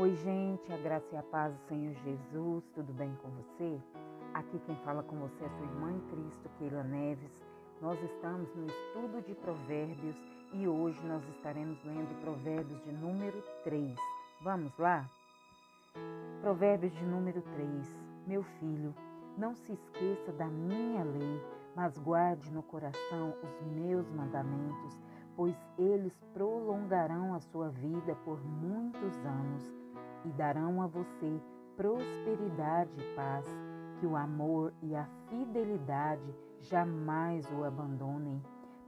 Oi, gente, a graça e a paz do Senhor Jesus, tudo bem com você? Aqui quem fala com você é sua irmã em Cristo, Keila Neves. Nós estamos no estudo de Provérbios e hoje nós estaremos lendo Provérbios de número 3. Vamos lá? Provérbios de número 3. Meu filho, não se esqueça da minha lei, mas guarde no coração os meus mandamentos pois eles prolongarão a sua vida por muitos anos e darão a você prosperidade e paz, que o amor e a fidelidade jamais o abandonem.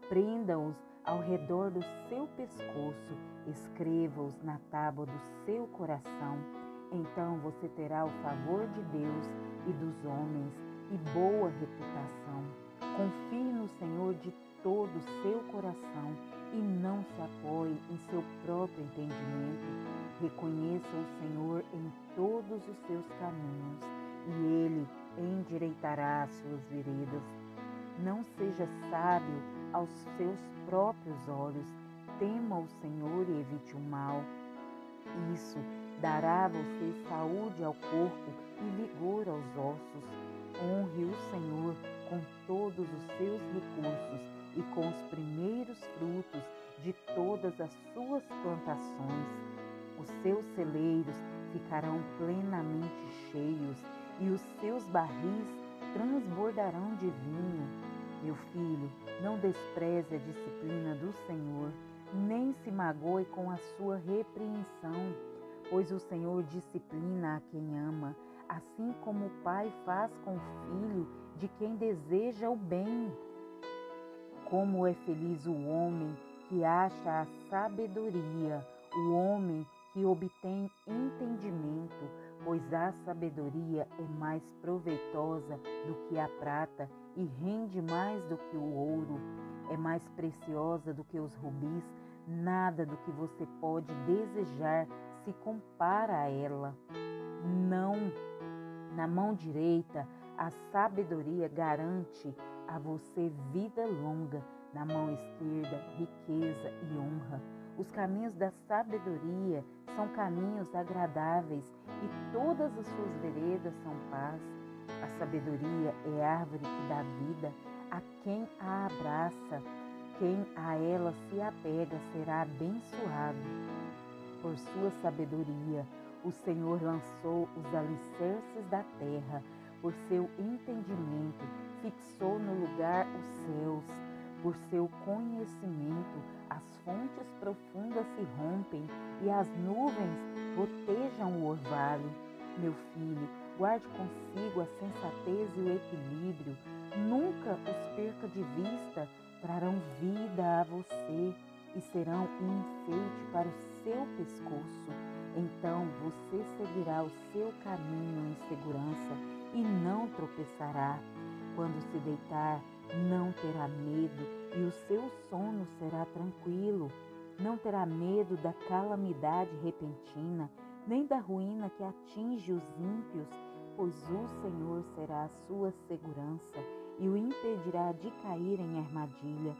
Prenda-os ao redor do seu pescoço, escreva-os na tábua do seu coração. Então você terá o favor de Deus e dos homens e boa reputação. Confie no Senhor de todo o seu coração e não se apoie em seu próprio entendimento. Reconheça o Senhor em todos os seus caminhos e ele endireitará as suas veredas. Não seja sábio aos seus próprios olhos. Tema o Senhor e evite o mal. Isso dará a você saúde ao corpo e vigor aos ossos. Honre o Senhor com todos os seus recursos e com os primeiros frutos de todas as suas plantações. Os seus celeiros ficarão plenamente cheios e os seus barris transbordarão de vinho. Meu filho, não despreze a disciplina do Senhor, nem se magoe com a sua repreensão, pois o Senhor disciplina a quem ama, assim como o pai faz com o filho de quem deseja o bem. Como é feliz o homem que acha a sabedoria, o homem que obtém entendimento, pois a sabedoria é mais proveitosa do que a prata e rende mais do que o ouro, é mais preciosa do que os rubis, nada do que você pode desejar se compara a ela. Não, na mão direita, a sabedoria garante a você vida longa, na mão esquerda, riqueza e honra. Os caminhos da sabedoria são caminhos agradáveis e todas as suas veredas são paz. A sabedoria é árvore que dá vida a quem a abraça. Quem a ela se apega será abençoado. Por sua sabedoria, o Senhor lançou os alicerces da terra. Por seu entendimento, fixou no lugar os céus. Por seu conhecimento, as fontes profundas se rompem e as nuvens gotejam o orvalho. Meu filho, guarde consigo a sensatez e o equilíbrio. Nunca os perca de vista, trarão vida a você e serão um enfeite para o seu pescoço. Então você seguirá o seu caminho em segurança e não tropeçará. Quando se deitar, não terá medo e o seu sono será tranquilo. Não terá medo da calamidade repentina, nem da ruína que atinge os ímpios, pois o Senhor será a sua segurança e o impedirá de cair em armadilha.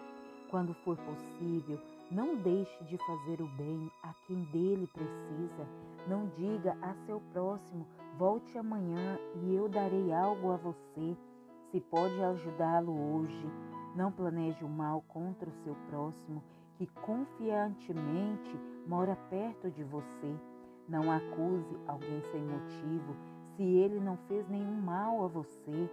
Quando for possível, não deixe de fazer o bem a quem dele precisa. Não diga a seu próximo: volte amanhã e eu darei algo a você se pode ajudá-lo hoje. Não planeje o mal contra o seu próximo, que confiantemente mora perto de você. Não acuse alguém sem motivo, se ele não fez nenhum mal a você.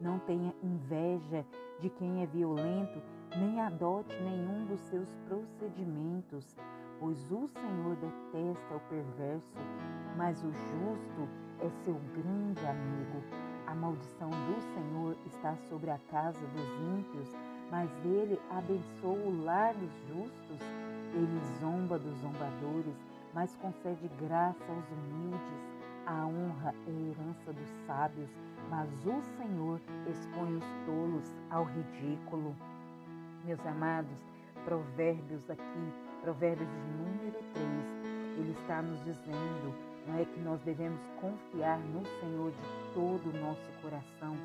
Não tenha inveja de quem é violento, nem adote nenhum dos seus procedimentos, pois o Senhor detesta o perverso, mas o justo é seu grande amigo. A maldição do Senhor está sobre a casa dos ímpios, mas ele abençoa o lar dos justos. Ele zomba dos zombadores, mas concede graça aos humildes. A honra é a herança dos sábios, mas o Senhor expõe os tolos ao ridículo. Meus amados, Provérbios aqui, Provérbios número 3, ele está nos dizendo não é que nós devemos confiar no Senhor de todo o nosso coração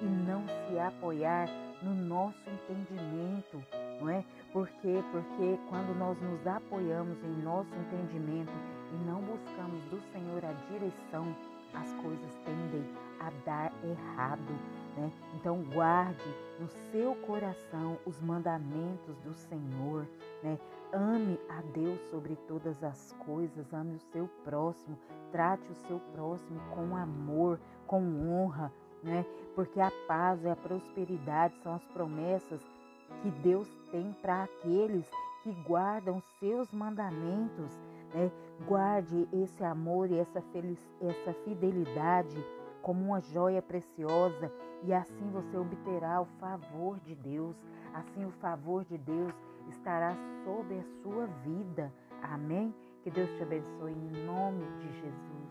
e não se apoiar no nosso entendimento, não é? Porque porque quando nós nos apoiamos em nosso entendimento e não buscamos do Senhor a direção, as coisas tendem a dar errado, né? Então guarde no seu coração os mandamentos do Senhor, né? Ame a Deus sobre todas as coisas, ame o seu próximo, trate o seu próximo com amor, com honra, né? Porque a paz e a prosperidade são as promessas que Deus tem para aqueles que guardam seus mandamentos, né? Guarde esse amor e essa, essa fidelidade como uma joia preciosa e assim você obterá o favor de Deus. Assim o favor de Deus estará sobre a sua vida. Amém? Que Deus te abençoe em nome de Jesus.